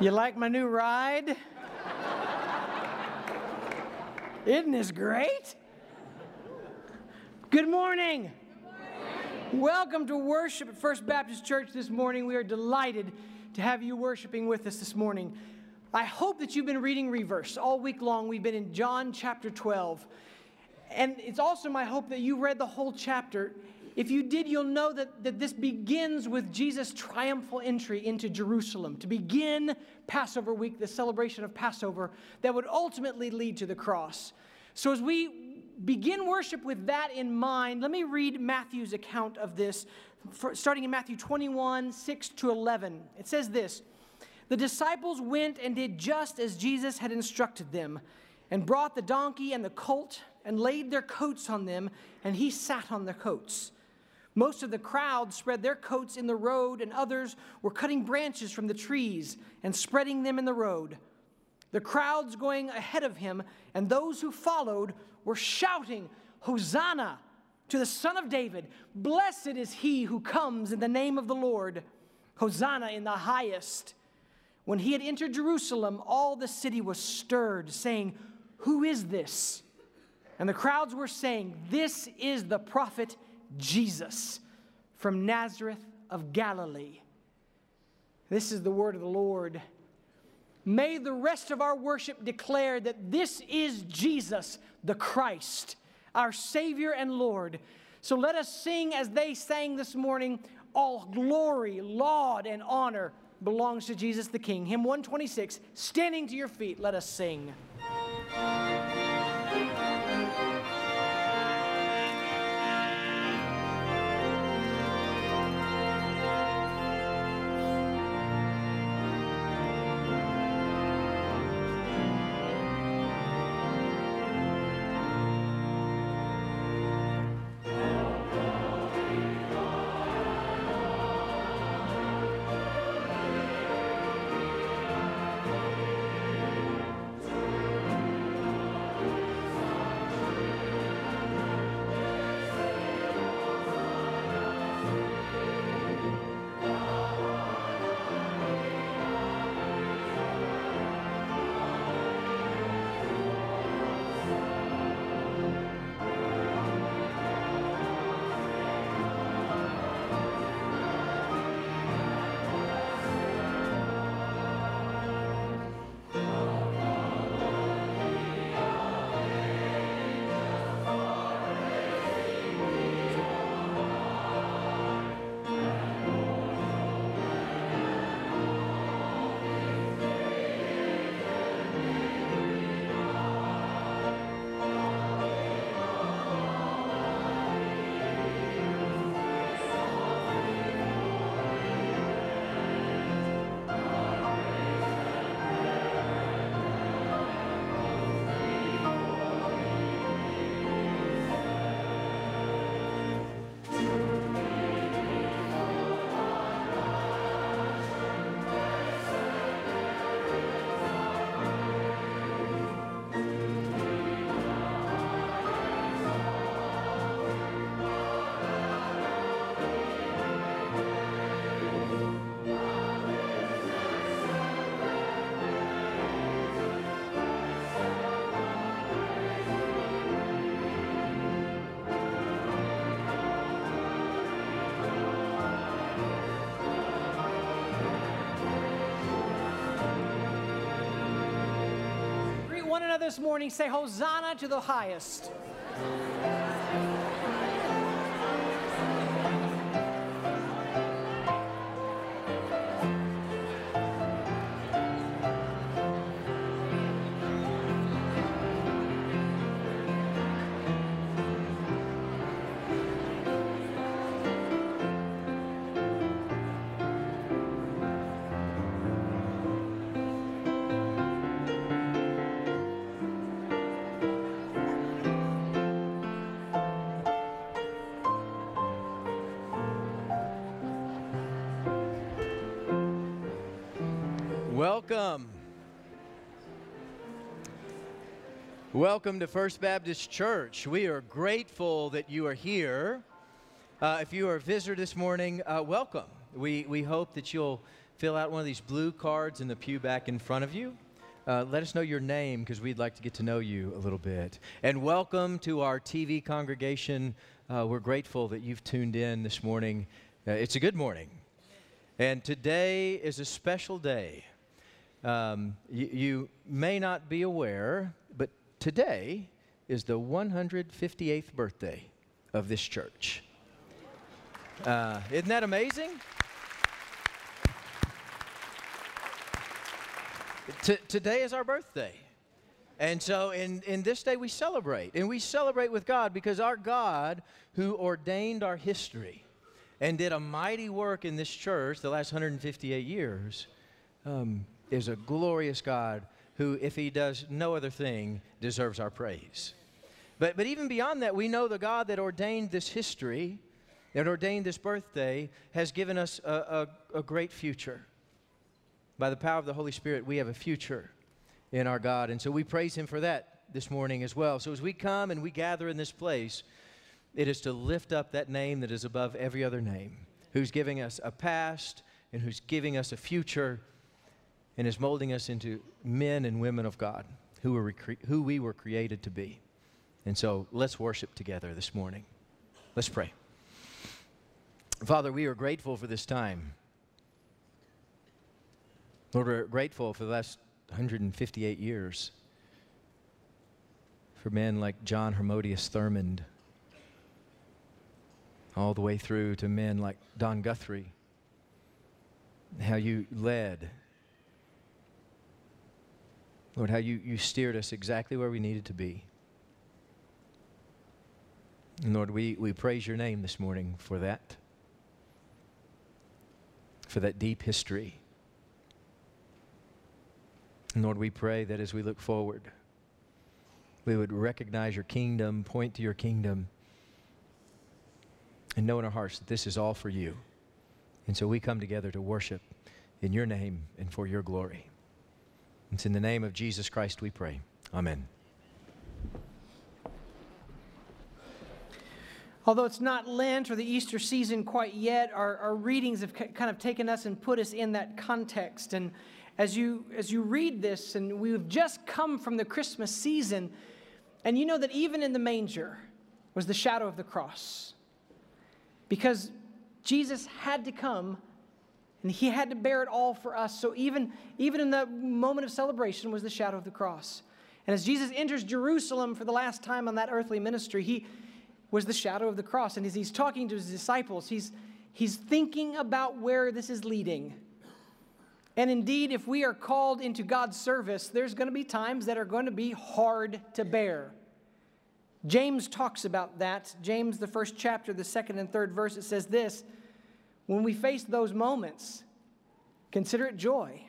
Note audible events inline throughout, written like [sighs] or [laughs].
You like my new ride? Isn't this great? Good morning. Welcome to worship at First Baptist Church this morning. We are delighted to have you worshiping with us this morning. I hope that you've been reading Reverse all week long. We've been in John chapter 12. And it's also my hope that you read the whole chapter. If you did, you'll know that, that this begins with Jesus' triumphal entry into Jerusalem to begin Passover week, the celebration of Passover that would ultimately lead to the cross. So, as we begin worship with that in mind, let me read Matthew's account of this, starting in Matthew 21 6 to 11. It says this The disciples went and did just as Jesus had instructed them, and brought the donkey and the colt, and laid their coats on them, and he sat on their coats. Most of the crowd spread their coats in the road, and others were cutting branches from the trees and spreading them in the road. The crowds going ahead of him and those who followed were shouting, Hosanna to the Son of David! Blessed is he who comes in the name of the Lord! Hosanna in the highest! When he had entered Jerusalem, all the city was stirred, saying, Who is this? And the crowds were saying, This is the prophet Jesus from Nazareth of Galilee. This is the word of the Lord. May the rest of our worship declare that this is Jesus, the Christ, our Savior and Lord. So let us sing as they sang this morning all glory, laud, and honor belongs to Jesus the King. Hymn 126, standing to your feet, let us sing. This morning say, Hosanna to the highest. Welcome to First Baptist Church. We are grateful that you are here. Uh, if you are a visitor this morning, uh, welcome. We, we hope that you'll fill out one of these blue cards in the pew back in front of you. Uh, let us know your name because we'd like to get to know you a little bit. And welcome to our TV congregation. Uh, we're grateful that you've tuned in this morning. Uh, it's a good morning. And today is a special day. Um, you, may not be aware, today is the 158th birthday of this church. Uh, isn't that amazing? T- today is our birthday. And so, in, in this day, we celebrate. And we celebrate with God because our God, who ordained our history and did a mighty work in this church the last 158 years, um, is a glorious God who, if he does no other thing, deserves our praise. But, but even beyond that, we know the God that ordained this history, that ordained this birthday, has given us a, a, a great future. By the power of the Holy Spirit, we have a future in our God. And so we praise Him for that this morning as well. So as we come and we gather in this place, it is to lift up that name that is above every other name, who's giving us a past and who's giving us a future and is molding us into men and women of God who, were who we were created to be. And so let's worship together this morning. Let's pray. Father, we are grateful for this time. Lord, we're grateful for the last 158 years for men like John Hermodius Thurmond, all the way through to men like Don Guthrie, how you led. Lord, how you, you steered us exactly where we needed to be. And Lord, we, we praise your name this morning for that, for that deep history. And Lord, we pray that as we look forward, we would recognize your kingdom, point to your kingdom, and know in our hearts that this is all for you. And so we come together to worship in your name and for your glory. It's in the name of Jesus Christ we pray. Amen. Although it's not Lent or the Easter season quite yet, our, our readings have kind of taken us and put us in that context. And as you, as you read this, and we've just come from the Christmas season, and you know that even in the manger was the shadow of the cross. Because Jesus had to come and he had to bear it all for us. So even, even in the moment of celebration was the shadow of the cross. And as Jesus enters Jerusalem for the last time on that earthly ministry, he, was the shadow of the cross. And as he's talking to his disciples, he's, he's thinking about where this is leading. And indeed, if we are called into God's service, there's going to be times that are going to be hard to bear. James talks about that. James, the first chapter, the second and third verse, it says this When we face those moments, consider it joy,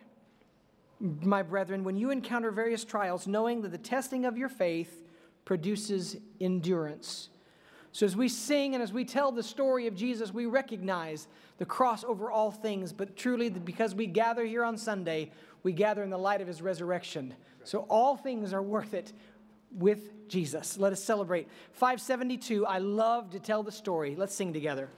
my brethren, when you encounter various trials, knowing that the testing of your faith produces endurance. So, as we sing and as we tell the story of Jesus, we recognize the cross over all things, but truly, because we gather here on Sunday, we gather in the light of his resurrection. So, all things are worth it with Jesus. Let us celebrate. 572, I love to tell the story. Let's sing together.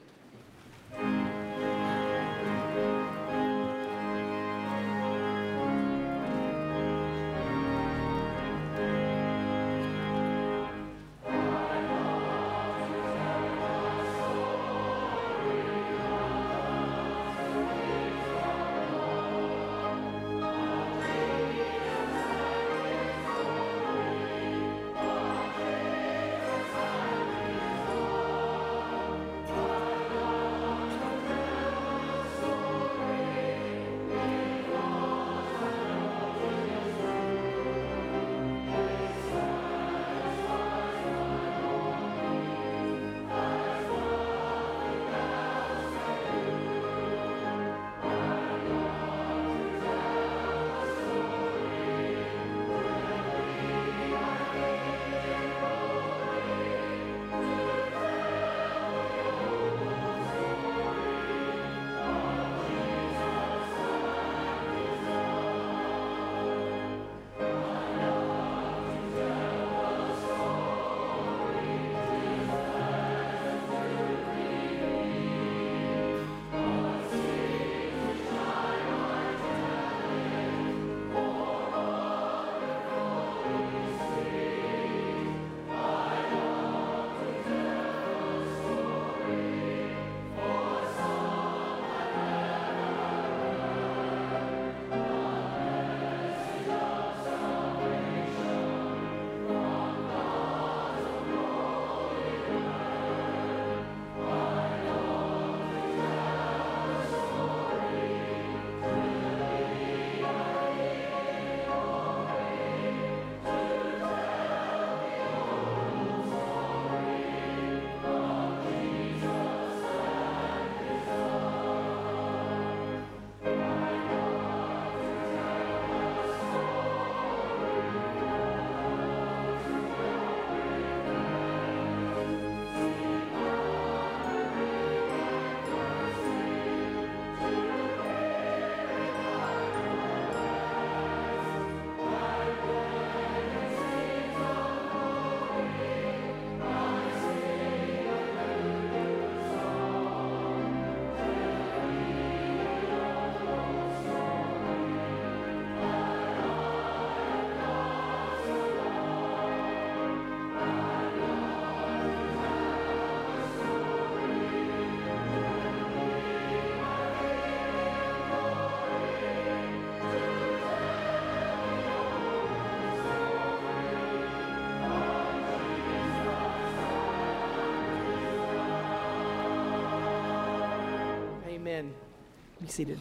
Seated.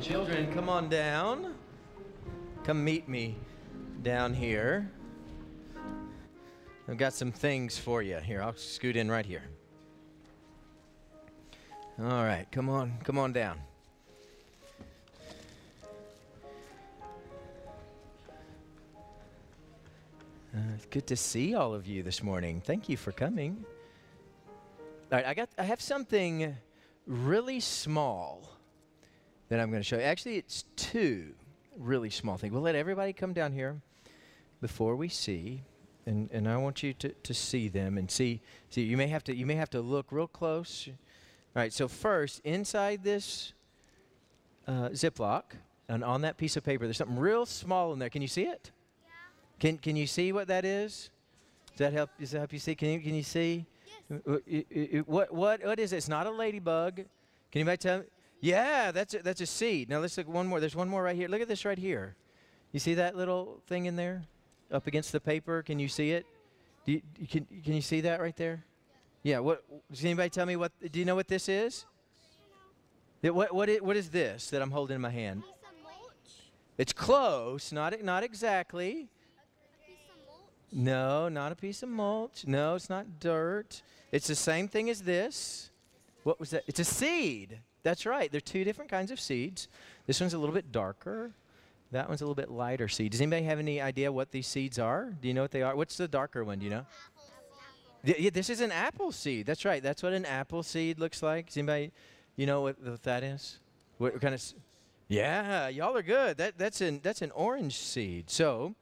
Children, come on down. Come meet me down here. I've got some things for you. Here, I'll scoot in right here. All right, come on, come on down. Uh, it's good to see all of you this morning. Thank you for coming. All right, I got I have something really small that I'm going to show you. Actually, it's two really small things. We'll let everybody come down here before we see, and, and I want you to, to see them and see see. You may have to you may have to look real close. All right. So first, inside this uh, Ziploc, and on that piece of paper, there's something real small in there. Can you see it? Can Can you see what that is? Does that help? Does that help you see? Can you Can you see? Yes. Uh, uh, uh, what What What is it? It's not a ladybug. Can anybody tell me? Yeah, that's a, that's a seed. Now let's look one more. There's one more right here. Look at this right here. You see that little thing in there, up against the paper? Can you see it? Do you, can Can you see that right there? Yeah. What? Does anybody tell me what? Do you know what this is? What What is, what is this that I'm holding in my hand? It's close. Not Not exactly. No, not a piece of mulch. No, it's not dirt. It's the same thing as this. What was that? It's a seed. That's right. There are two different kinds of seeds. This one's a little bit darker. That one's a little bit lighter seed. Does anybody have any idea what these seeds are? Do you know what they are? What's the darker one? Do you know? yeah, this is an apple seed. That's right. That's what an apple seed looks like. Does anybody, you know what, what that is? What kind of? Yeah, y'all are good. That that's an that's an orange seed. So,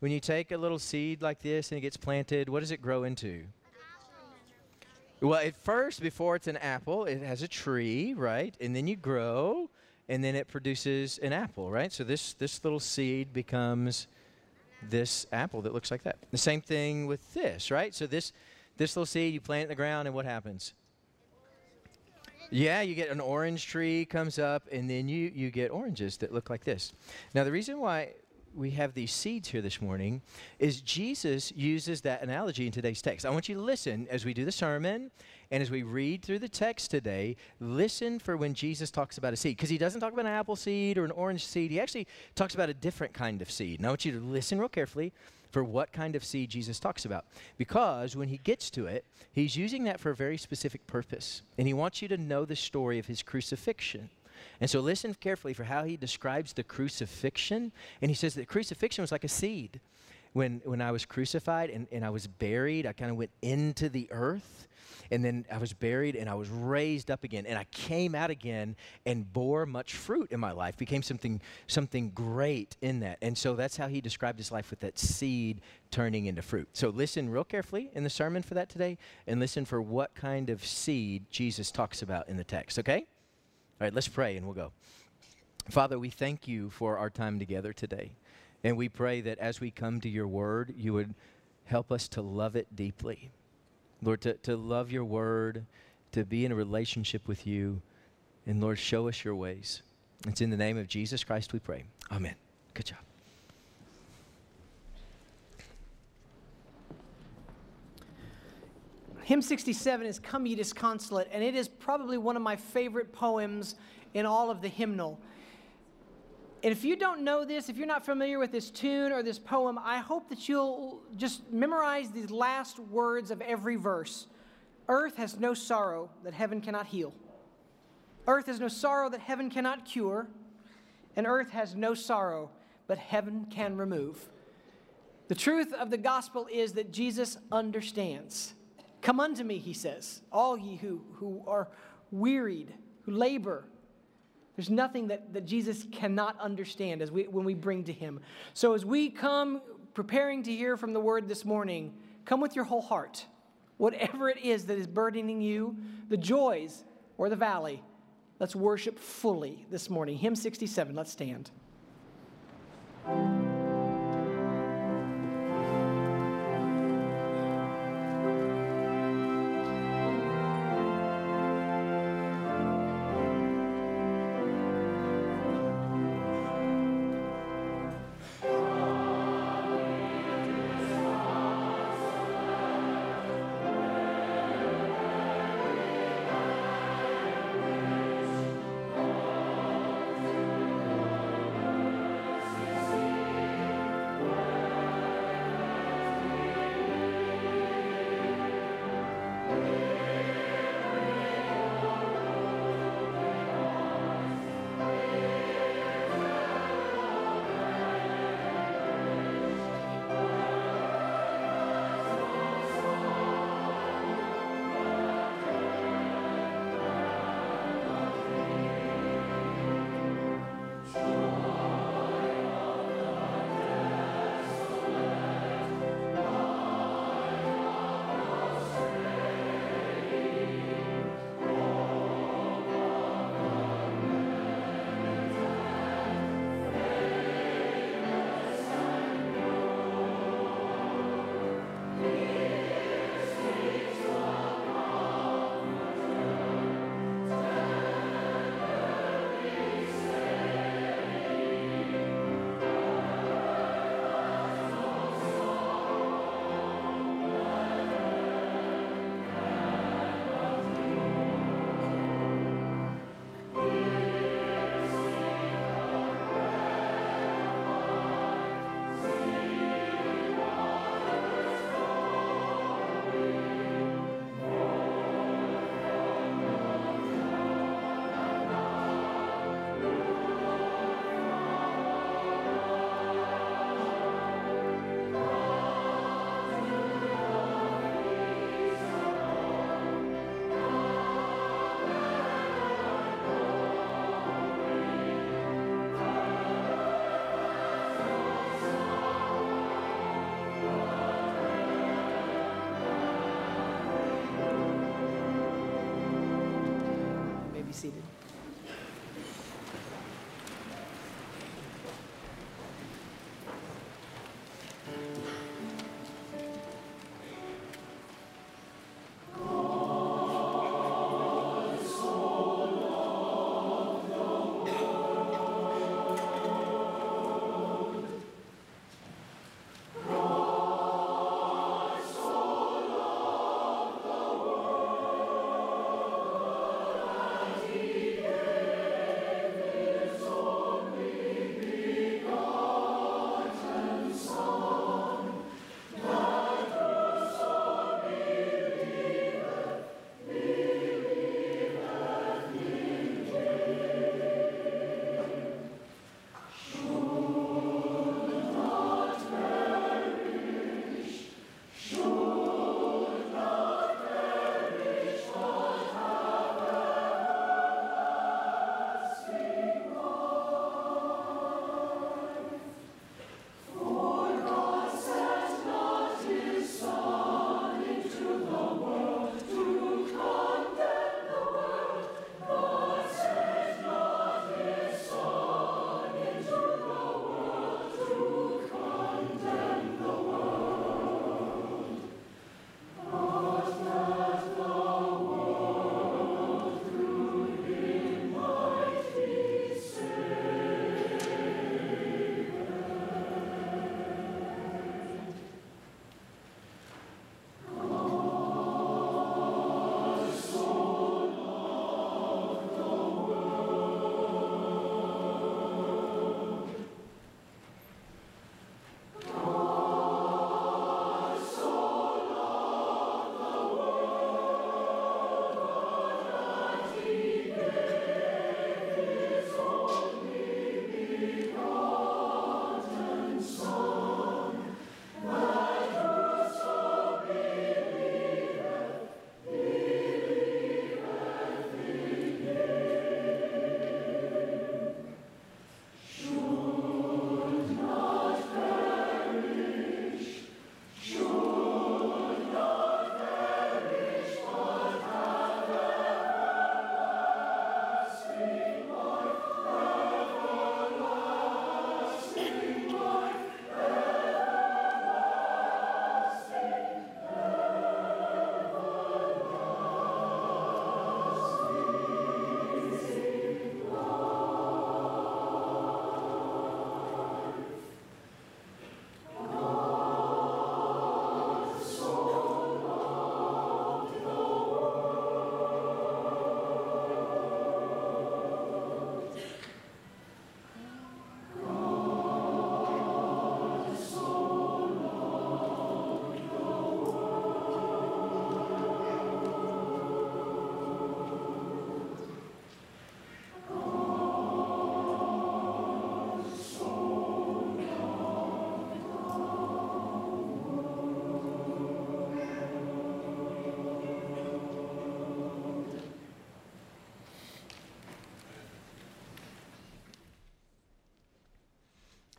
when you take a little seed like this and it gets planted, what does it grow into? Well, at first, before it's an apple, it has a tree, right? And then you grow, and then it produces an apple, right? So this this little seed becomes this apple that looks like that. The same thing with this, right? So this this little seed you plant in the ground, and what happens? Yeah, you get an orange tree comes up, and then you you get oranges that look like this. Now the reason why we have these seeds here this morning is Jesus uses that analogy in today's text. I want you to listen as we do the sermon and as we read through the text today, listen for when Jesus talks about a seed. Because he doesn't talk about an apple seed or an orange seed. He actually talks about a different kind of seed. And I want you to listen real carefully for what kind of seed Jesus talks about. Because when he gets to it, he's using that for a very specific purpose. And he wants you to know the story of his crucifixion. And so listen carefully for how he describes the crucifixion. And he says that crucifixion was like a seed. When, when I was crucified and, and I was buried, I kind of went into the earth. And then I was buried and I was raised up again. And I came out again and bore much fruit in my life, became something, something great in that. And so that's how he described his life with that seed turning into fruit. So listen real carefully in the sermon for that today and listen for what kind of seed Jesus talks about in the text, okay? All right, let's pray and we'll go. Father, we thank you for our time together today. And we pray that as we come to your word, you would help us to love it deeply. Lord, to, to love your word, to be in a relationship with you. And Lord, show us your ways. It's in the name of Jesus Christ we pray. Amen. Good job. Hymn 67 is Come Ye Disconsolate, and it is probably one of my favorite poems in all of the hymnal. And if you don't know this, if you're not familiar with this tune or this poem, I hope that you'll just memorize these last words of every verse. Earth has no sorrow that heaven cannot heal. Earth has no sorrow that heaven cannot cure. And earth has no sorrow but heaven can remove. The truth of the gospel is that Jesus understands. Come unto me, he says, all ye who, who are wearied, who labor. There's nothing that, that Jesus cannot understand as we, when we bring to him. So as we come preparing to hear from the word this morning, come with your whole heart. Whatever it is that is burdening you, the joys or the valley, let's worship fully this morning. Hymn 67, let's stand.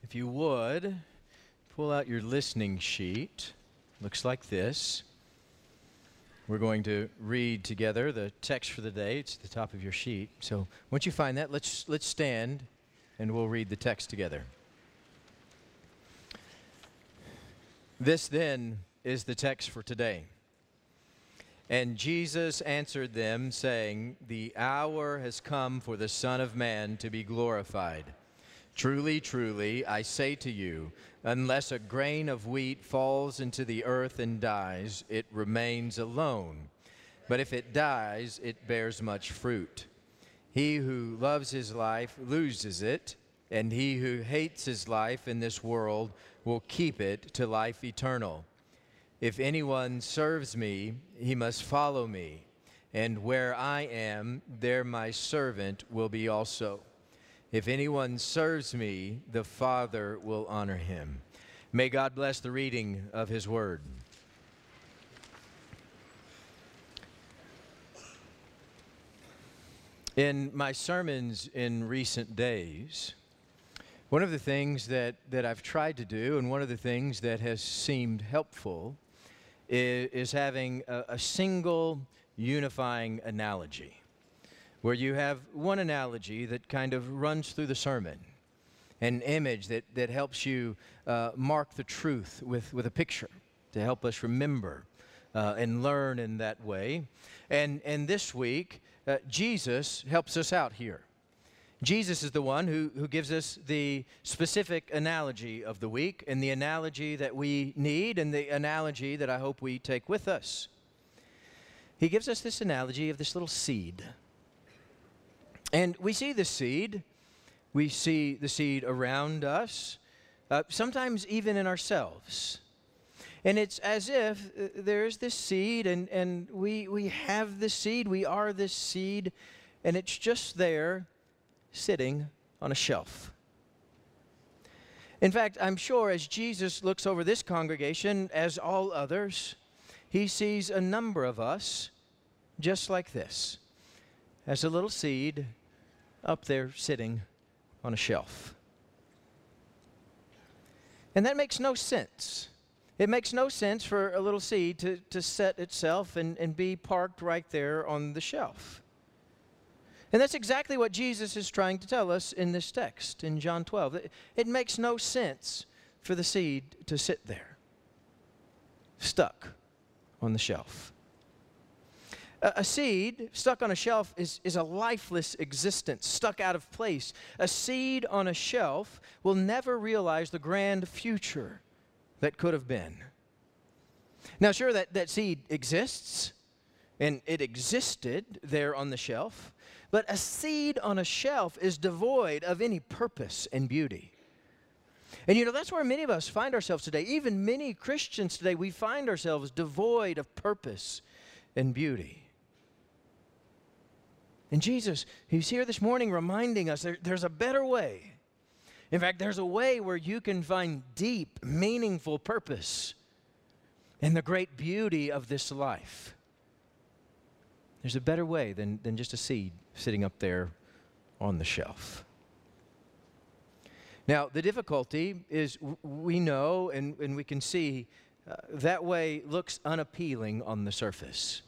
If you would, pull out your listening sheet. Looks like this. We're going to read together the text for the day. It's at the top of your sheet. So once you find that, let's, let's stand and we'll read the text together. This then is the text for today. And Jesus answered them, saying, The hour has come for the Son of Man to be glorified. Truly, truly, I say to you, unless a grain of wheat falls into the earth and dies, it remains alone. But if it dies, it bears much fruit. He who loves his life loses it, and he who hates his life in this world will keep it to life eternal. If anyone serves me, he must follow me, and where I am, there my servant will be also. If anyone serves me, the Father will honor him. May God bless the reading of his word. In my sermons in recent days, one of the things that, that I've tried to do, and one of the things that has seemed helpful, is, is having a, a single unifying analogy where you have one analogy that kind of runs through the sermon, an image that, that helps you uh, mark the truth with, with a picture to help us remember uh, and learn in that way. And, and this week, uh, Jesus helps us out here. Jesus is the one who, who gives us the specific analogy of the week and the analogy that we need and the analogy that I hope we take with us. He gives us this analogy of this little seed. And we see the seed, we see the seed around us, uh, sometimes even in ourselves. And it's as if uh, there's this seed, and, and we, we have this seed, we are this seed, and it's just there sitting on a shelf. In fact, I'm sure as Jesus looks over this congregation, as all others, he sees a number of us just like this, as a little seed up there sitting on a shelf. And that makes no sense. It makes no sense for a little seed to, to set itself and, and be parked right there on the shelf. And that's exactly what Jesus is trying to tell us in this text in John 12. It, it makes no sense for the seed to sit there, stuck on the shelf. A, seed stuck on a shelf is, is a lifeless existence, stuck out of place. A seed on a shelf will never realize the grand future that could have been. Now, sure, that, that seed exists, and it existed there on the shelf. But a seed on a shelf is devoid of any purpose and beauty. And you know, that's where many of us find ourselves today. Even many Christians today, we find ourselves devoid of purpose and beauty. And Jesus, He's here this morning reminding us there, there's a better way. In fact, there's a way where you can find deep, meaningful purpose in the great beauty of this life. There's a better way than, than just a seed sitting up there on the shelf. Now, the difficulty is we know and, and we can see uh, that way looks unappealing on the surface.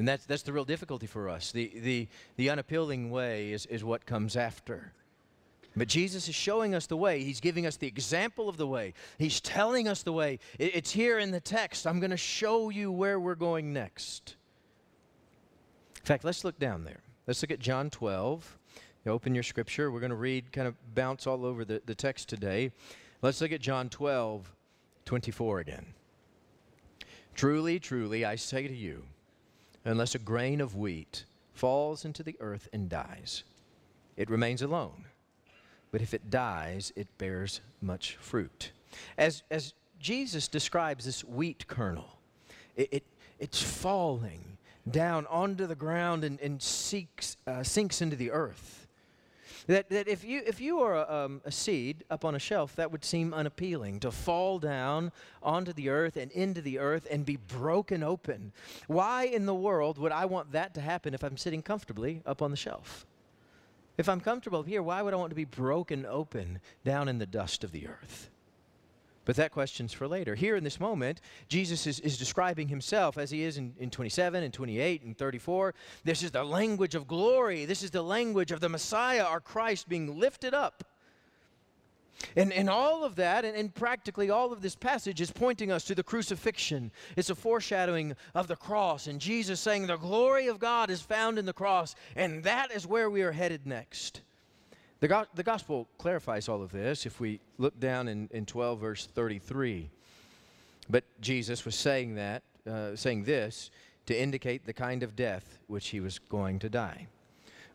And that's, that's the real difficulty for us. The, the, the unappealing way is, is what comes after. But Jesus is showing us the way. He's giving us the example of the way. He's telling us the way. It, it's here in the text. I'm going to show you where we're going next. In fact, let's look down there. Let's look at John 12. You open your scripture. We're going to read, kind of bounce all over the, the text today. Let's look at John 12, 24 again. Truly, truly, I say to you, unless a grain of wheat falls into the earth and dies, it remains alone. But if it dies, it bears much fruit. As, as Jesus describes this wheat kernel, it, it it's falling down onto the ground and, and seeks, uh, sinks into the earth. That, that if you, if you are a, um, a seed up on a shelf, that would seem unappealing to fall down onto the earth and into the earth and be broken open. Why in the world would I want that to happen if I'm sitting comfortably up on the shelf? If I'm comfortable here, why would I want to be broken open down in the dust of the earth? But that question's for later. Here in this moment, Jesus is, is describing himself as he is in, in 27 and 28 and 34. This is the language of glory. This is the language of the Messiah, our Christ, being lifted up. And, and all of that, and, and practically all of this passage, is pointing us to the crucifixion. It's a foreshadowing of the cross, and Jesus saying, The glory of God is found in the cross, and that is where we are headed next. The, go- the gospel clarifies all of this if we look down in, in 12, verse 33. But Jesus was saying that, uh, saying this to indicate the kind of death which he was going to die.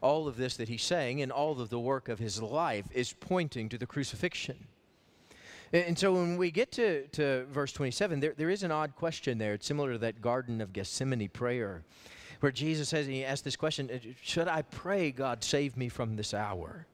All of this that he's saying and all of the work of his life is pointing to the crucifixion. And so when we get to, to verse 27, there, there is an odd question there. It's similar to that Garden of Gethsemane prayer where Jesus says, he asked this question Should I pray, God, save me from this hour?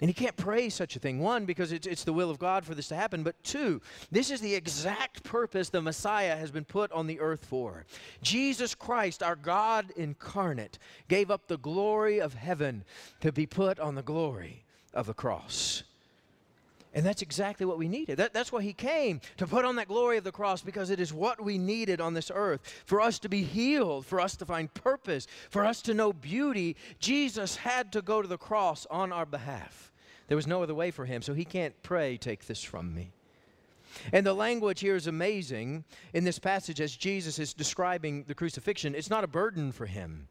And he can't pray such a thing. One, because it's, it's the will of God for this to happen. But two, this is the exact purpose the Messiah has been put on the earth for. Jesus Christ, our God incarnate, gave up the glory of heaven to be put on the glory of the cross. And that's exactly what we needed. That, that's why he came to put on that glory of the cross because it is what we needed on this earth. For us to be healed, for us to find purpose, for us to know beauty, Jesus had to go to the cross on our behalf. There was no other way for him, so he can't pray, Take this from me. And the language here is amazing in this passage as Jesus is describing the crucifixion. It's not a burden for him.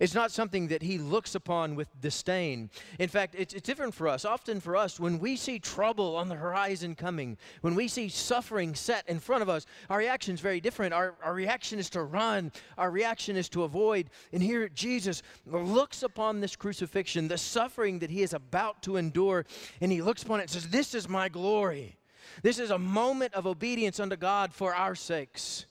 It's not something that he looks upon with disdain. In fact, it's, it's, different for us. Often for us, when we see trouble on the horizon coming, when we see suffering set in front of us, our reaction is very different. Our, our reaction is to run, our reaction is to avoid. And here, Jesus looks upon this crucifixion, the suffering that he is about to endure, and he looks upon it and says, This is my glory. This is a moment of obedience unto God for our sakes.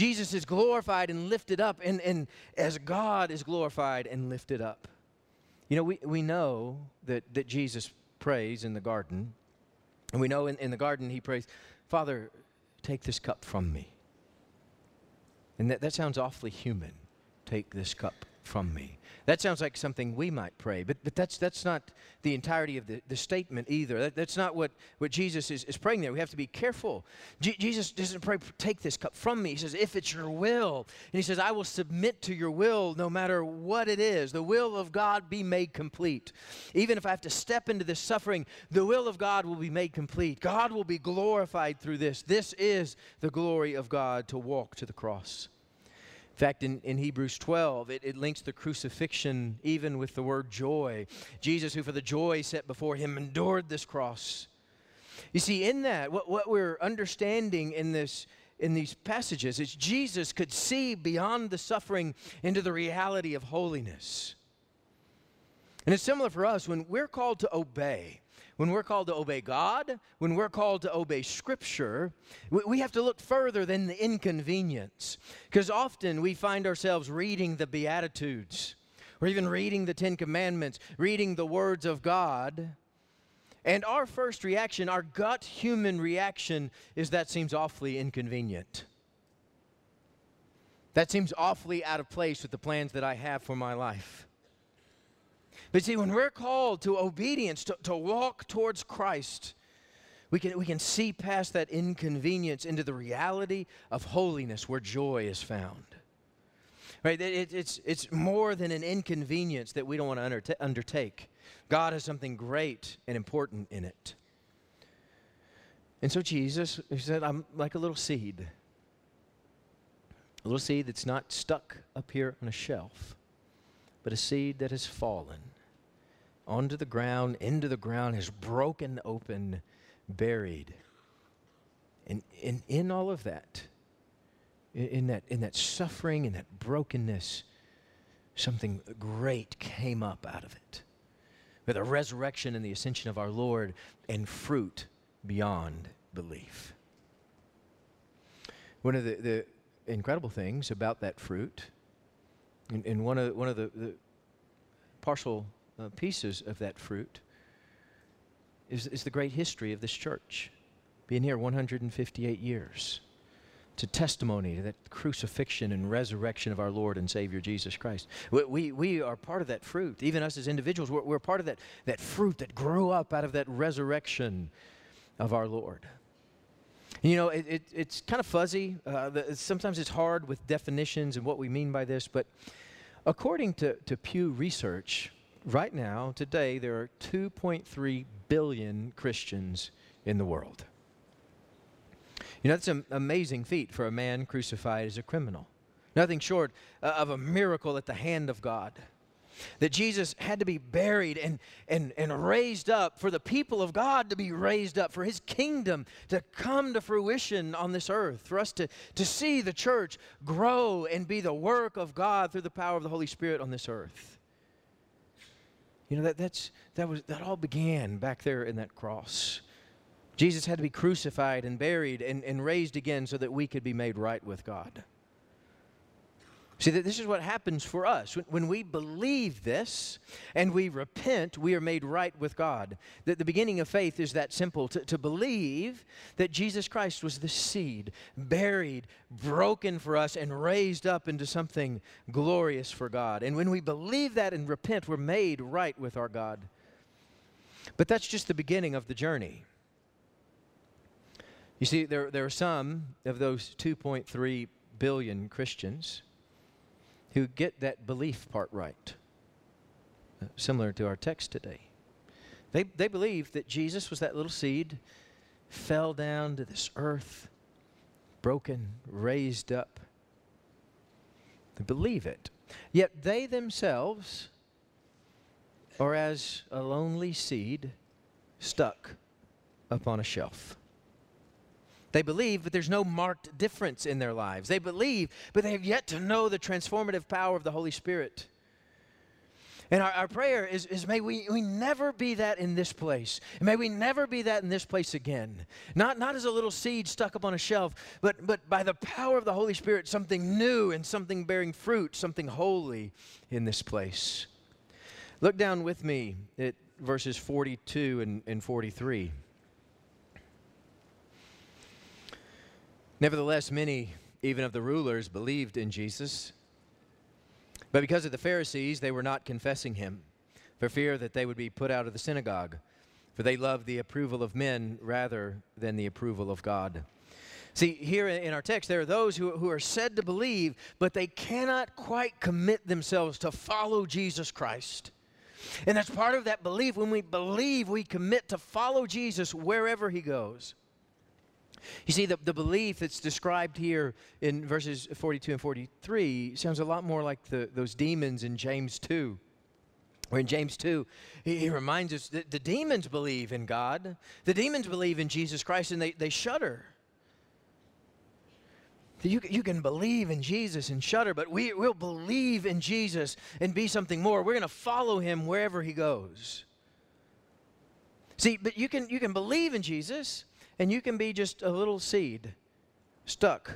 Jesus is glorified and lifted up, and, and as God is glorified and lifted up. You know, we, we know that, that Jesus prays in the garden, and we know in, in the garden he prays, Father, take this cup from me. And that, that sounds awfully human. Take this cup from me. That sounds like something we might pray, but, but that's, that's not the entirety of the, the statement either. That, that's not what, what Jesus is, is praying there. We have to be careful. Jesus doesn't pray, take this cup from me. He says, if it's your will. And he says, I will submit to your will no matter what it is. The will of God be made complete. Even if I have to step into this suffering, the will of God will be made complete. God will be glorified through this. This is the glory of God to walk to the cross. In fact, in, in Hebrews 12, it, it links the crucifixion even with the word joy. Jesus, who for the joy set before him endured this cross. You see, in that, what, what we're understanding in this in these passages is Jesus could see beyond the suffering into the reality of holiness. And it's similar for us when we're called to obey when we're called to obey God, when we're called to obey Scripture, we have to look further than the inconvenience. Because often we find ourselves reading the Beatitudes, or even reading the Ten Commandments, reading the words of God. And our first reaction, our gut human reaction, is that seems awfully inconvenient. That seems awfully out of place with the plans that I have for my life. But see, when we're called to obedience, to, to walk towards Christ, we can, we can see past that inconvenience into the reality of holiness where joy is found. Right? It, it's, it's more than an inconvenience that we don't want to undertake. God has something great and important in it. And so Jesus, he said, I'm like a little seed. A little seed that's not stuck up here on a shelf, but a seed that has fallen onto the ground, into the ground, has broken open, buried. And, and in all of that, in, in that, in that suffering, in that brokenness, something great came up out of it. With the resurrection and the ascension of our Lord and fruit beyond belief. One of the, the incredible things about that fruit, and, and one of, one of the, the partial uh, pieces of that fruit is, is the great history of this church. Being here 158 years. To testimony to that crucifixion and resurrection of our Lord and Savior Jesus Christ. We, we, we are part of that fruit. Even us as individuals, we're, we're part of that, that fruit that grew up out of that resurrection of our Lord. You know, it, it, it's kind of fuzzy. Uh, the, sometimes it's hard with definitions and what we mean by this, but according to, to Pew Research, right now, today, there are 2.3 billion Christians in the world. You know, that's an amazing feat for a man crucified as a criminal. Nothing short uh, of a miracle at the hand of God. That Jesus had to be buried and, and, and raised up for the people of God to be raised up, for his kingdom to come to fruition on this earth, for us to, to see the church grow and be the work of God through the power of the Holy Spirit on this earth. You know, that, that's, that, was, that all began back there in that cross. Jesus had to be crucified and buried and, and raised again so that we could be made right with God. See, that this is what happens for us. When, we believe this and we repent, we are made right with God. That the beginning of faith is that simple to, to believe that Jesus Christ was the seed, buried, broken for us, and raised up into something glorious for God. And when we believe that and repent, we're made right with our God. But that's just the beginning of the journey. You see, there, there are some of those 2.3 billion Christians who get that belief part right, uh, similar to our text today. They, they believe that Jesus was that little seed, fell down to this earth, broken, raised up. They believe it. Yet they themselves are as a lonely seed stuck upon a shelf. They believe, but there's no marked difference in their lives. They believe, but they have yet to know the transformative power of the Holy Spirit. And our, our prayer is, is may we, we never be that in this place. May we never be that in this place again. Not, not as a little seed stuck up on a shelf, but, but by the power of the Holy Spirit, something new and something bearing fruit, something holy in this place. Look down with me at verses 42 and, and 43. Nevertheless, many, even of the rulers, believed in Jesus. But because of the Pharisees, they were not confessing him, for fear that they would be put out of the synagogue. For they loved the approval of men rather than the approval of God. See, here in our text, there are those who, who are said to believe, but they cannot quite commit themselves to follow Jesus Christ. And that's part of that belief. When we believe, we commit to follow Jesus wherever he goes. You see, the, the belief that's described here in verses 42 and 43 sounds a lot more like the, those demons in James 2. Where in James 2, he, he reminds us that the demons believe in God, the demons believe in Jesus Christ, and they, they shudder. You, you can believe in Jesus and shudder, but we, we'll believe in Jesus and be something more. We're going to follow him wherever he goes. See, but you can, you can believe in Jesus, and you can be just a little seed stuck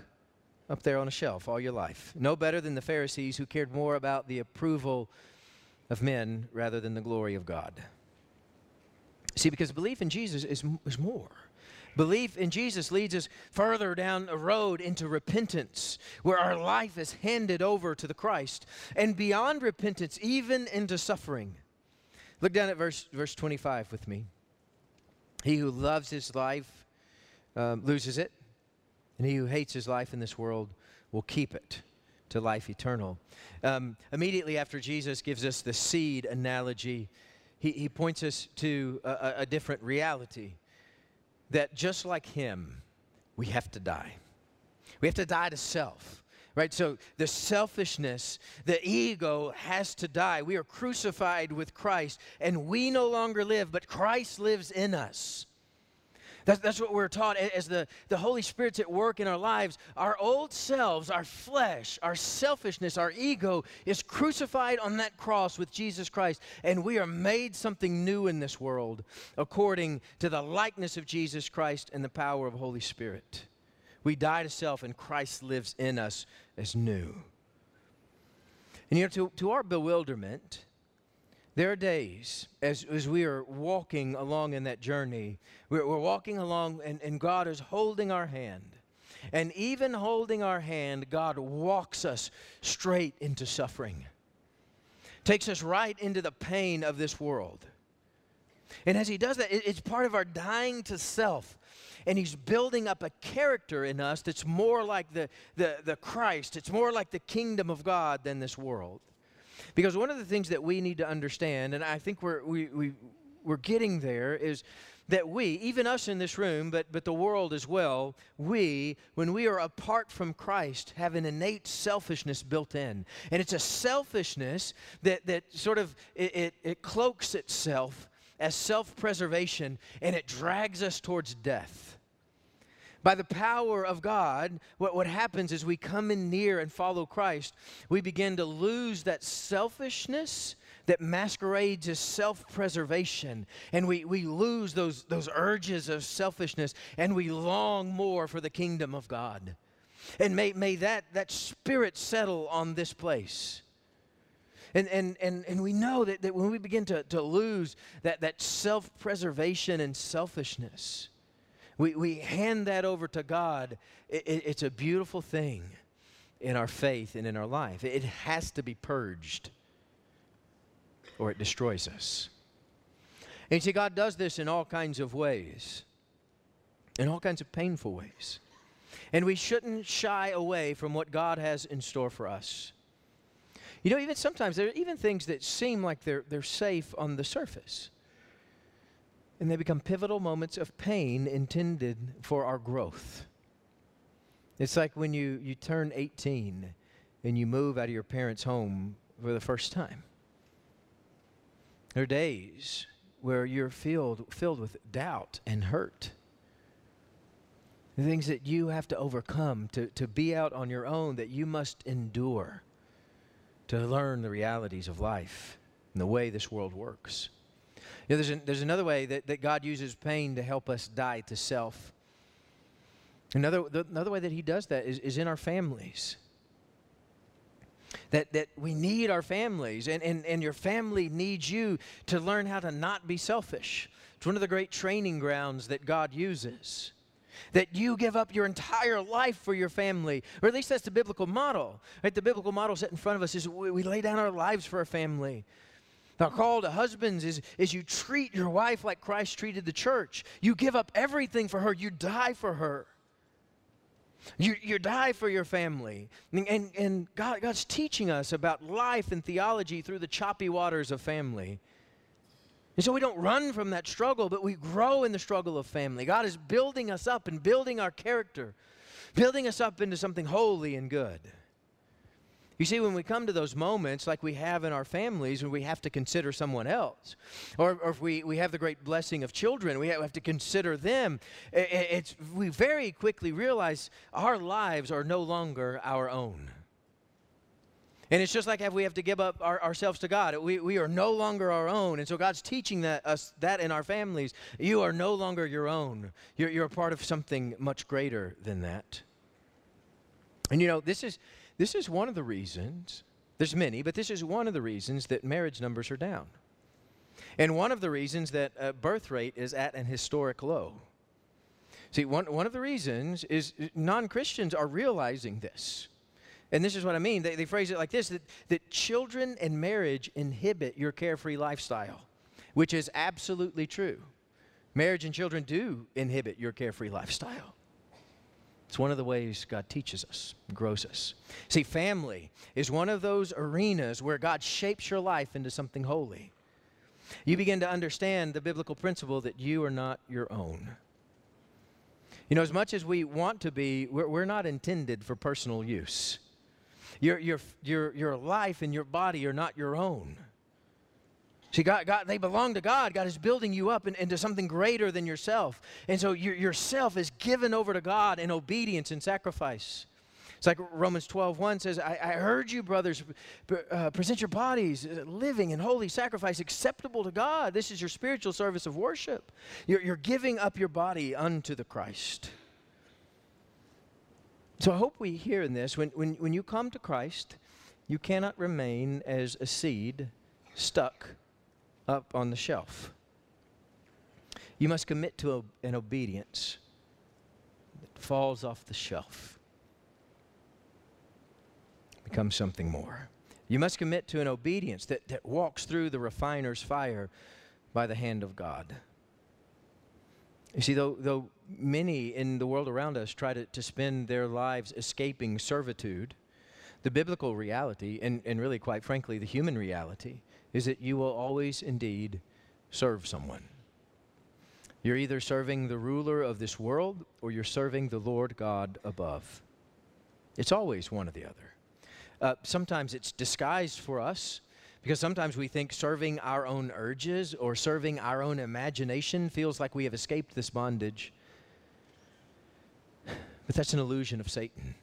up there on a shelf all your life. No better than the Pharisees who cared more about the approval of men rather than the glory of God. See, because belief in Jesus is, is more. Belief in Jesus leads us further down a road into repentance, where our life is handed over to the Christ, and beyond repentance, even into suffering. Look down at verse, verse 25 with me. He who loves his life um, loses it, and he who hates his life in this world will keep it to life eternal. Um, immediately after Jesus gives us the seed analogy, he, he points us to a, a different reality that just like him, we have to die. We have to die to self right? So the selfishness, the ego has to die. We are crucified with Christ, and we no longer live, but Christ lives in us. That's, that's what we're taught as the, the Holy Spirit's at work in our lives. Our old selves, our flesh, our selfishness, our ego is crucified on that cross with Jesus Christ, and we are made something new in this world according to the likeness of Jesus Christ and the power of Holy Spirit. We die to self, and Christ lives in us as new. And you know, to, to our bewilderment, there are days as, as we are walking along in that journey, we're, we're walking along and, and God is holding our hand. And even holding our hand, God walks us straight into suffering, takes us right into the pain of this world. And as He does that, it, it's part of our dying to self. And He's building up a character in us that's more like the, the, the Christ, it's more like the kingdom of God than this world. Because one of the things that we need to understand, and I think we're, we, we, we're getting there, is that we, even us in this room, but, but the world as well, we, when we are apart from Christ, have an innate selfishness built in. And it's a selfishness that, that sort of, it, it, it cloaks itself as self-preservation, and it drags us towards death. By the power of God, what, what happens is we come in near and follow Christ, we begin to lose that selfishness that masquerades as self preservation. And we, we lose those, those urges of selfishness and we long more for the kingdom of God. And may, may that, that spirit settle on this place. And, and, and, and we know that, that when we begin to, to lose that, that self preservation and selfishness, we, we hand that over to God, it, it, it's a beautiful thing in our faith and in our life. It has to be purged or it destroys us. And you see, God does this in all kinds of ways. in all kinds of painful ways. And we shouldn't shy away from what God has in store for us. You know, even sometimes there are even things that seem like they're, they're safe on the surface. And they become pivotal moments of pain intended for our growth. It's like when you, you turn 18 and you move out of your parents' home for the first time. There are days where you're filled, filled with doubt and hurt. The things that you have to overcome to, to be out on your own, that you must endure to learn the realities of life and the way this world works. You know, there's, an, there's another way that, that God uses pain to help us die to self. Another, the, another way that He does that is, is in our families. That, that we need our families, and, and, and your family needs you to learn how to not be selfish. It's one of the great training grounds that God uses that you give up your entire life for your family or at least that's the biblical model right the biblical model set in front of us is we, we lay down our lives for our family the call to husbands is, is you treat your wife like christ treated the church you give up everything for her you die for her you, you die for your family. And, and, God, God's teaching us about life and theology through the choppy waters of family. And so we don't run from that struggle, but we grow in the struggle of family. God is building us up and building our character, building us up into something holy and good. You see, when we come to those moments like we have in our families when we have to consider someone else, or, or if we, we have the great blessing of children, we have to consider them, it's, we very quickly realize our lives are no longer our own. And it's just like if we have to give up our, ourselves to God. We, we are no longer our own. And so God's teaching that, us that in our families. You are no longer your own. You're, you're a part of something much greater than that. And you know, this is, this is one of the reasons, there's many, but this is one of the reasons that marriage numbers are down. And one of the reasons that uh, birth rate is at an historic low. See, one, one of the reasons is non Christians are realizing this. And this is what I mean. They, they phrase it like this that, that children and marriage inhibit your carefree lifestyle, which is absolutely true. Marriage and children do inhibit your carefree lifestyle. It's one of the ways God teaches us, grows us. See, family is one of those arenas where God shapes your life into something holy. You begin to understand the biblical principle that you are not your own. You know, as much as we want to be, we're, we're not intended for personal use. Your, your, your, your life and your body are not your own. See, God, God, they belong to God. God is building you up in, into something greater than yourself. And so your, yourself is given over to God in obedience and sacrifice. It's like Romans 12, 1 says, I, I heard you, brothers, uh, present your bodies uh, living and holy sacrifice acceptable to God. This is your spiritual service of worship. You're, you're giving up your body unto the Christ. So I hope we hear in this when, when, when you come to Christ, you cannot remain as a seed stuck up on the shelf. You must commit to an obedience that falls off the shelf, becomes something more. You must commit to an obedience that, that walks through the refiner's fire by the hand of God. You see, though, though many in the world around us try to, to spend their lives escaping servitude, the biblical reality, and, and really, quite frankly, the human reality, is that you will always indeed serve someone. You're either serving the ruler of this world or you're serving the Lord God above. It's always one or the other. Uh, sometimes it's disguised for us because sometimes we think serving our own urges or serving our own imagination feels like we have escaped this bondage. [sighs] But that's an illusion of Satan.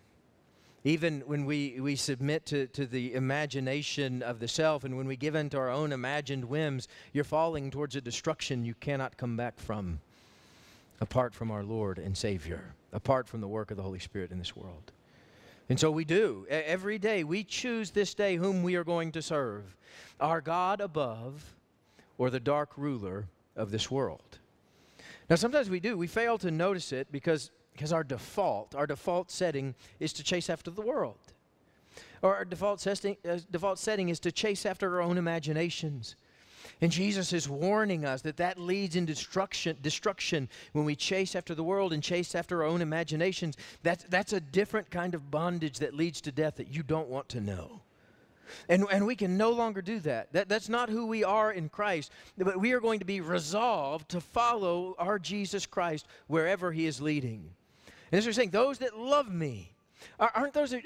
Even when we, we submit to, to the imagination of the self and when we give in to our own imagined whims, you're falling towards a destruction you cannot come back from apart from our Lord and Savior, apart from the work of the Holy Spirit in this world. And so we do. Every day we choose this day whom we are going to serve our God above or the dark ruler of this world. Now, sometimes we do. We fail to notice it because, because our default, our default setting is to chase after the world. Or our default setting, uh, default setting is to chase after our own imaginations. And Jesus is warning us that that leads in destruction, destruction when we chase after the world and chase after our own imaginations. That's, that's a different kind of bondage that leads to death that you don't want to know. And, and we can no longer do that. that. That's not who we are in Christ. But we are going to be resolved to follow our Jesus Christ wherever he is leading. And as we're saying, those that love me, aren't those who,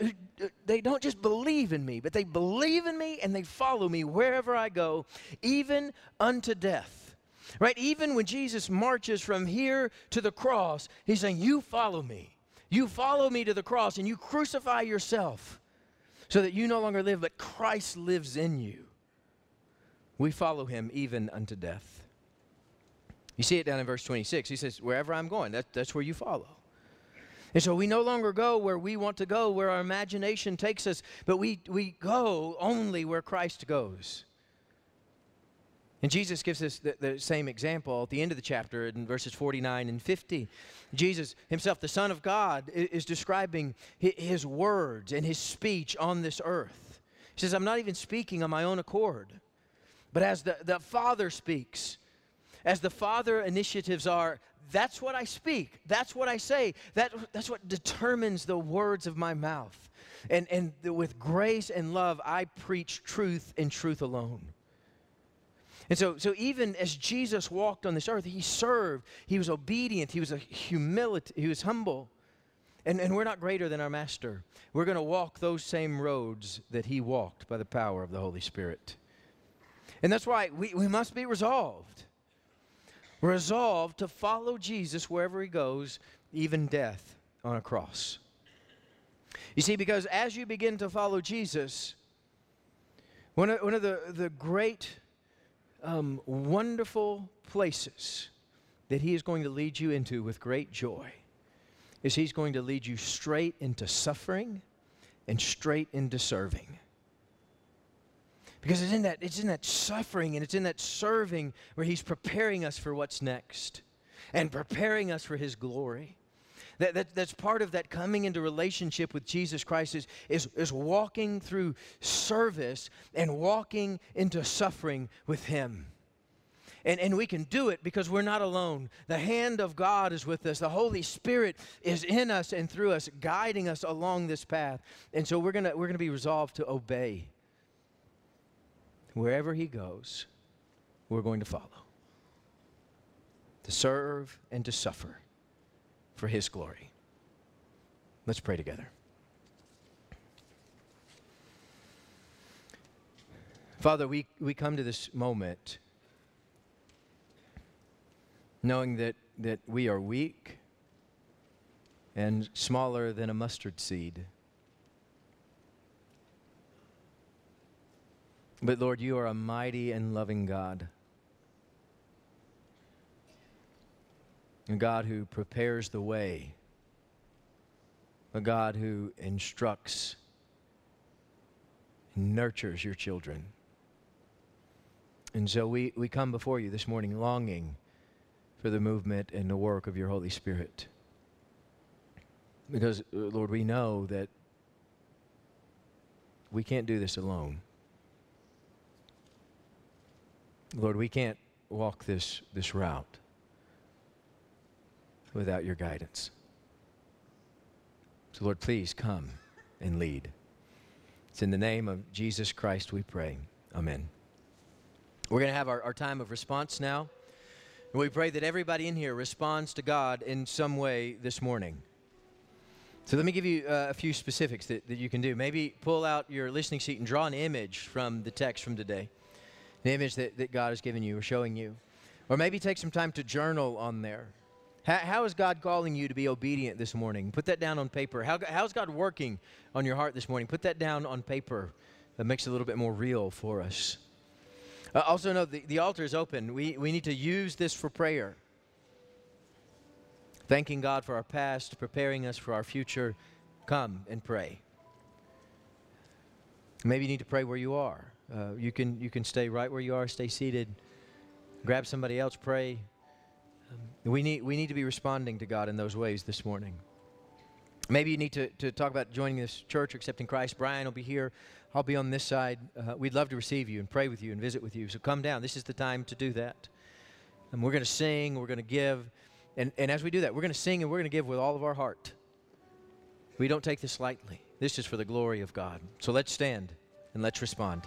uh, they don't just believe in me, but they believe in me and they follow me wherever I go, even unto death. Right? Even when Jesus marches from here to the cross, he's saying, You follow me. You follow me to the cross and you crucify yourself so that you no longer live, but Christ lives in you. We follow him even unto death. You see it down in verse 26. He says, Wherever I'm going, that, that's where you follow. And so we no longer go where we want to go, where our imagination takes us, but we, we go only where Christ goes. And Jesus gives us the, the, same example at the end of the chapter in verses 49 and 50. Jesus himself, the Son of God, is describing his words and his speech on this earth. He says, I'm not even speaking on my own accord, but as the, the Father speaks, as the Father initiatives are, that's what I speak. That's what I say. That, that's what determines the words of my mouth. And, and with grace and love, I preach truth and truth alone. And so, so even as Jesus walked on this earth, he served, he was obedient, he was a humility, he was humble. And, and we're not greater than our master. We're going to walk those same roads that he walked by the power of the Holy Spirit. And that's why we, we must be resolved resolved to follow Jesus wherever he goes, even death on a cross. You see, because as you begin to follow Jesus, one of, one of the, the great, um, wonderful places that he is going to lead you into with great joy is he's going to lead you straight into suffering and straight into serving. Because it's in that, it's in that suffering and it's in that serving where He's preparing us for what's next and preparing us for His glory. That, that, that's part of that coming into relationship with Jesus Christ is, is, is walking through service and walking into suffering with Him. And, and we can do it because we're not alone. The hand of God is with us. The Holy Spirit is in us and through us, guiding us along this path. And so we're going we're going to be resolved to obey wherever he goes, we're going to follow. To serve and to suffer for his glory. Let's pray together. Father, we, we come to this moment knowing that, that we are weak and smaller than a mustard seed. But Lord, you are a mighty and loving God. A God who prepares the way. A God who instructs and nurtures your children. And so we, we come before you this morning longing for the movement and the work of your Holy Spirit. Because, Lord, we know that we can't do this alone. Lord, we can't walk this, this route without your guidance. So, Lord, please come and lead. It's in the name of Jesus Christ we pray. Amen. We're going to have our, our time of response now. And we pray that everybody in here responds to God in some way this morning. So let me give you uh, a few specifics that, that you can do. Maybe pull out your listening seat and draw an image from the text from today the image that, that God has given you or showing you. Or maybe take some time to journal on there. How, how is God calling you to be obedient this morning? Put that down on paper. How, how's God working on your heart this morning? Put that down on paper. That makes it a little bit more real for us. Uh, also, know the, the altar is open. We, we need to use this for prayer. Thanking God for our past, preparing us for our future. Come and pray. Maybe you need to pray where you are. Uh, you, can, you can stay right where you are, stay seated, grab somebody else, pray. Um, we, need, we need to be responding to God in those ways this morning. maybe you need to, to talk about joining this church or accepting Christ. Brian will be here. I'll be on this side. Uh, we'd love to receive you and pray with you and visit with you. So come down. This is the time to do that. And we're going to sing, we're going to give. And, and as we do that, we're going to sing and we're going to give with all of our heart. We don't take this lightly. This is for the glory of God. So let's stand and let's respond.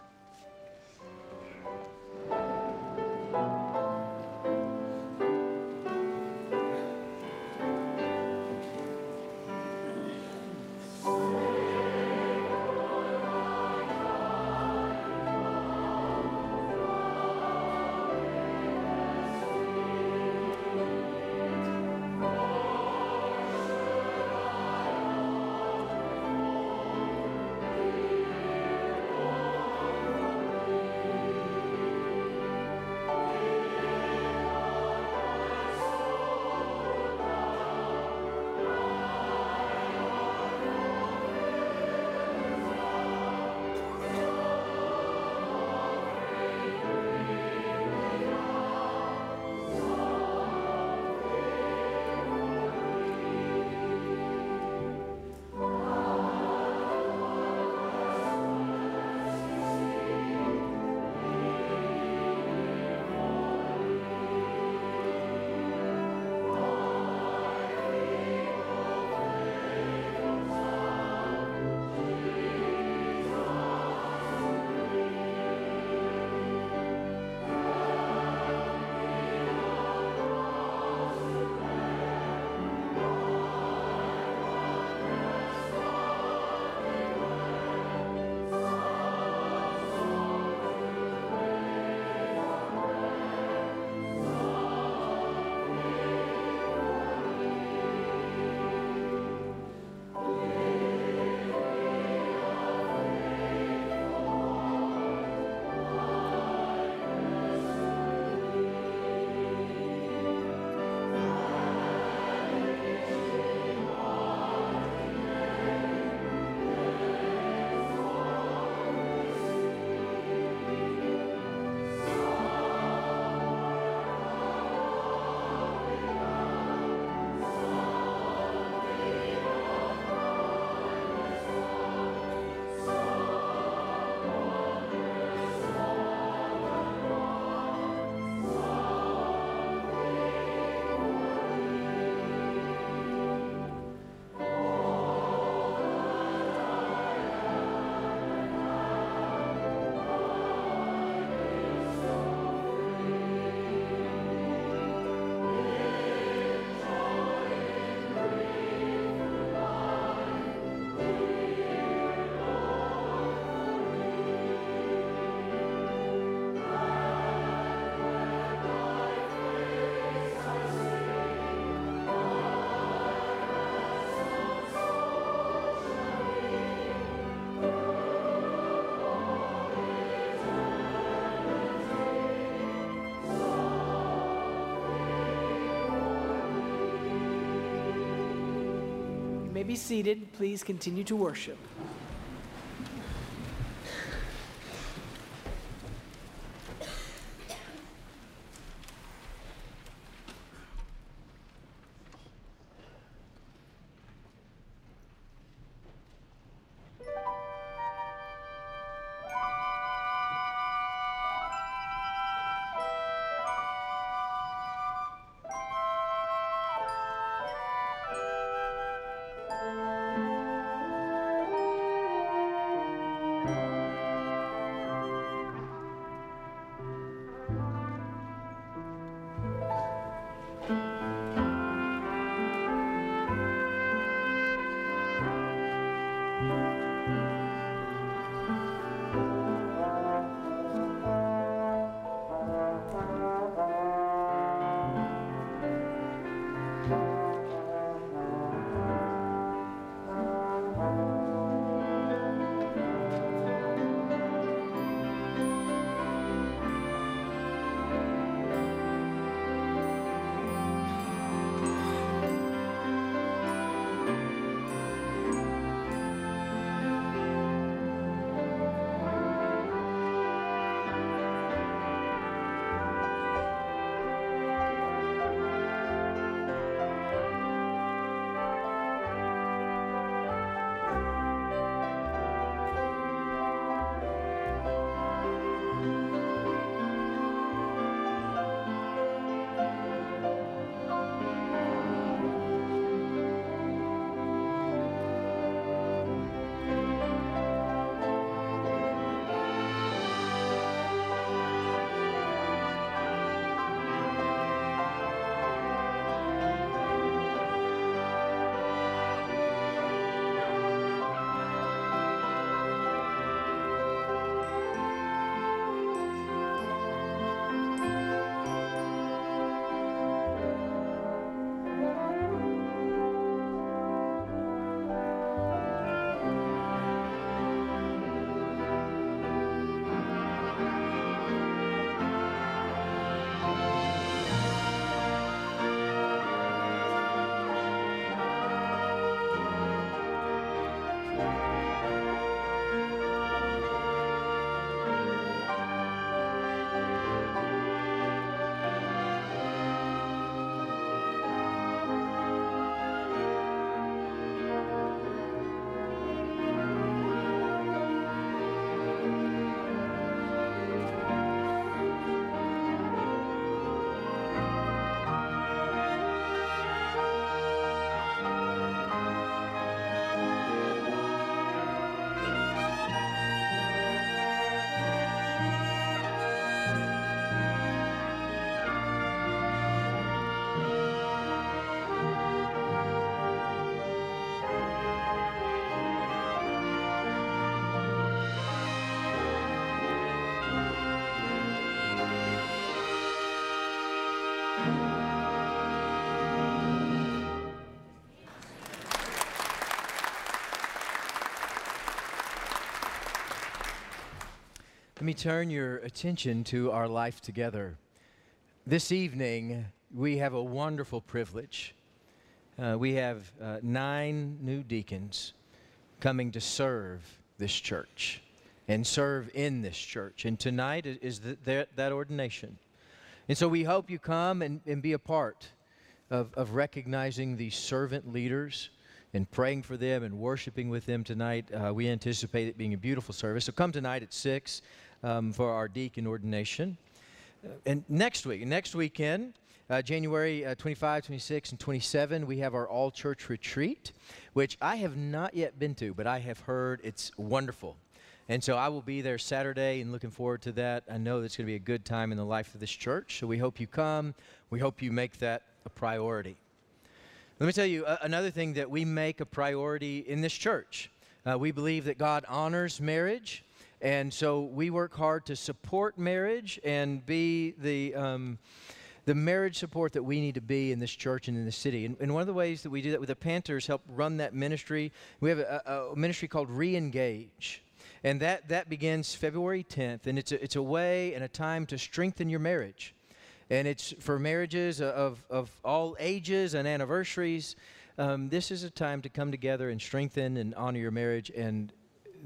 Be seated. Please continue to worship. Me turn your attention to our life together. This evening, we have a wonderful privilege. Uh, we have uh, nine new deacons coming to serve this church and serve in this church. And tonight is the, that, that ordination. And so we hope you come and, and be a part of, of recognizing these servant leaders and praying for them and worshiping with them tonight. Uh, we anticipate it being a beautiful service. So come tonight at 6 um, for our deacon ordination. And next week, next weekend, uh, January uh, 25, 26, and 27, we have our all church retreat, which I have not yet been to, but I have heard it's wonderful. And so I will be there Saturday and looking forward to that. I know it's going to be a good time in the life of this church. So we hope you come. We hope you make that a priority. Let me tell you uh, another thing that we make a priority in this church. Uh, we believe that God honors marriage. And so we work hard to support marriage and be the. Um, the marriage support that we need to be in this church and in the city. And, and, one of the ways that we do that with the Panthers help run that ministry, we have a, a ministry called Reengage. And that, that begins February 10th. And it's a, it's a way and a time to strengthen your marriage. And it's for marriages of, of all ages and anniversaries. Um, this is a time to come together and strengthen and honor your marriage. And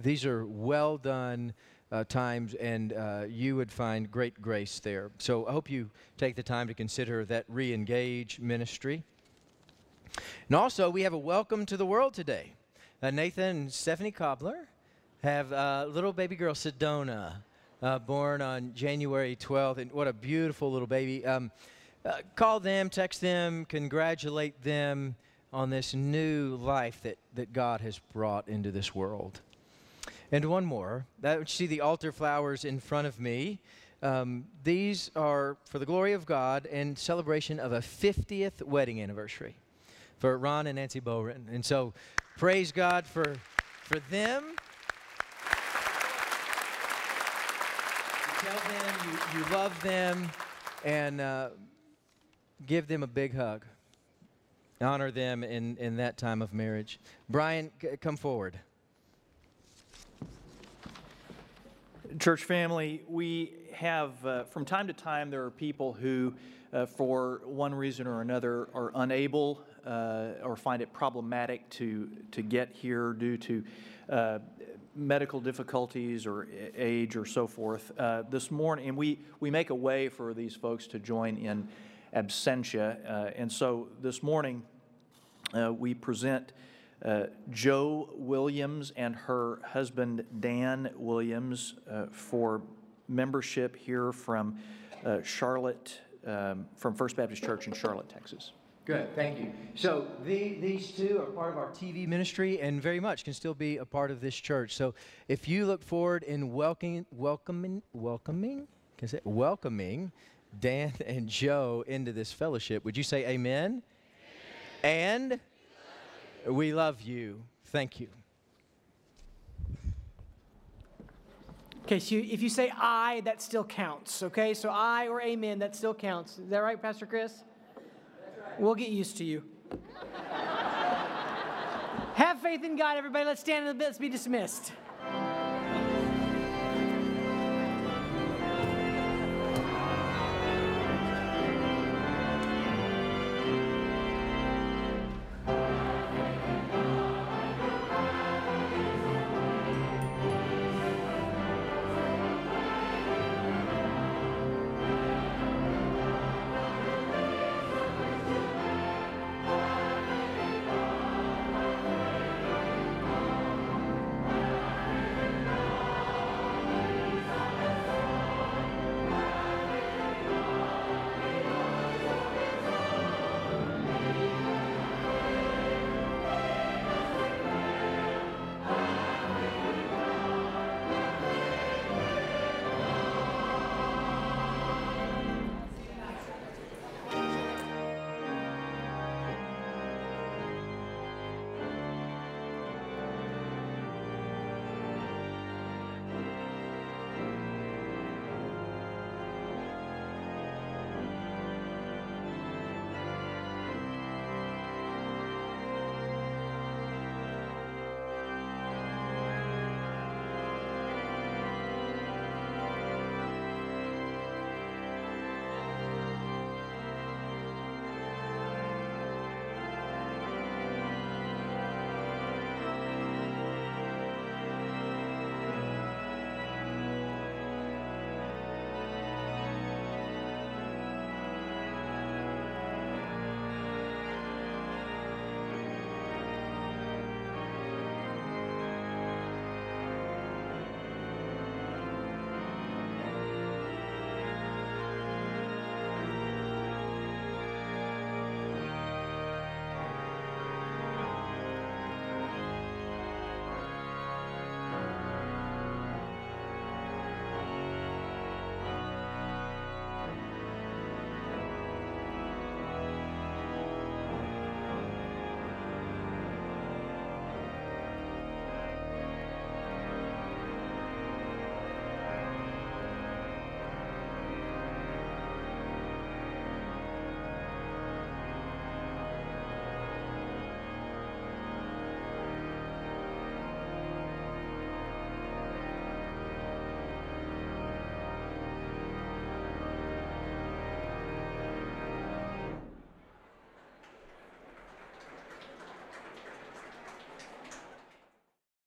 these are well done uh, times, and uh, you would find great grace there. So I hope you take the time to consider that re engage ministry. And also, we have a welcome to the world today. Uh, Nathan and Stephanie Cobbler have uh, little baby girl Sedona, uh, born on January 12th. And what a beautiful little baby. Um, uh, call them, text them, congratulate them on this new life that, that God has brought into this world. And one more. That you see the altar flowers in front of me. Um, these are for the glory of God and celebration of a 50th wedding anniversary for Ron and Nancy Bowren. And so, praise God for for them. You tell them you, you love them and uh, give them a big hug. Honor them in, in that time of marriage. Brian, come forward. Church family, we have, uh, from time to time, there are people who, uh, for one reason or another, are unable uh, or find it problematic to, to get here due to uh, medical difficulties or age or so forth. Uh, this morning, and we, we make a way for these folks to join in absentia. Uh, and so this morning, we present uh, Jo Williams and her husband Dan Williams uh, for membership here from uh, Charlotte, um, from First Baptist Church in Charlotte, Texas. Good, thank you. So the, these two are part of our TV ministry and very much can still be a part of this church. So if you look forward in welcoming, welcoming, welcoming, can I say welcoming Dan and Joe into this fellowship, would you say amen? amen. And we love you. Thank you. Okay, so if you say aye, that still counts, okay? So aye or amen, that still counts. Is that right, Pastor Chris? Right. We'll get used to you. [laughs] Have faith in God, everybody. Let's stand and let's be dismissed.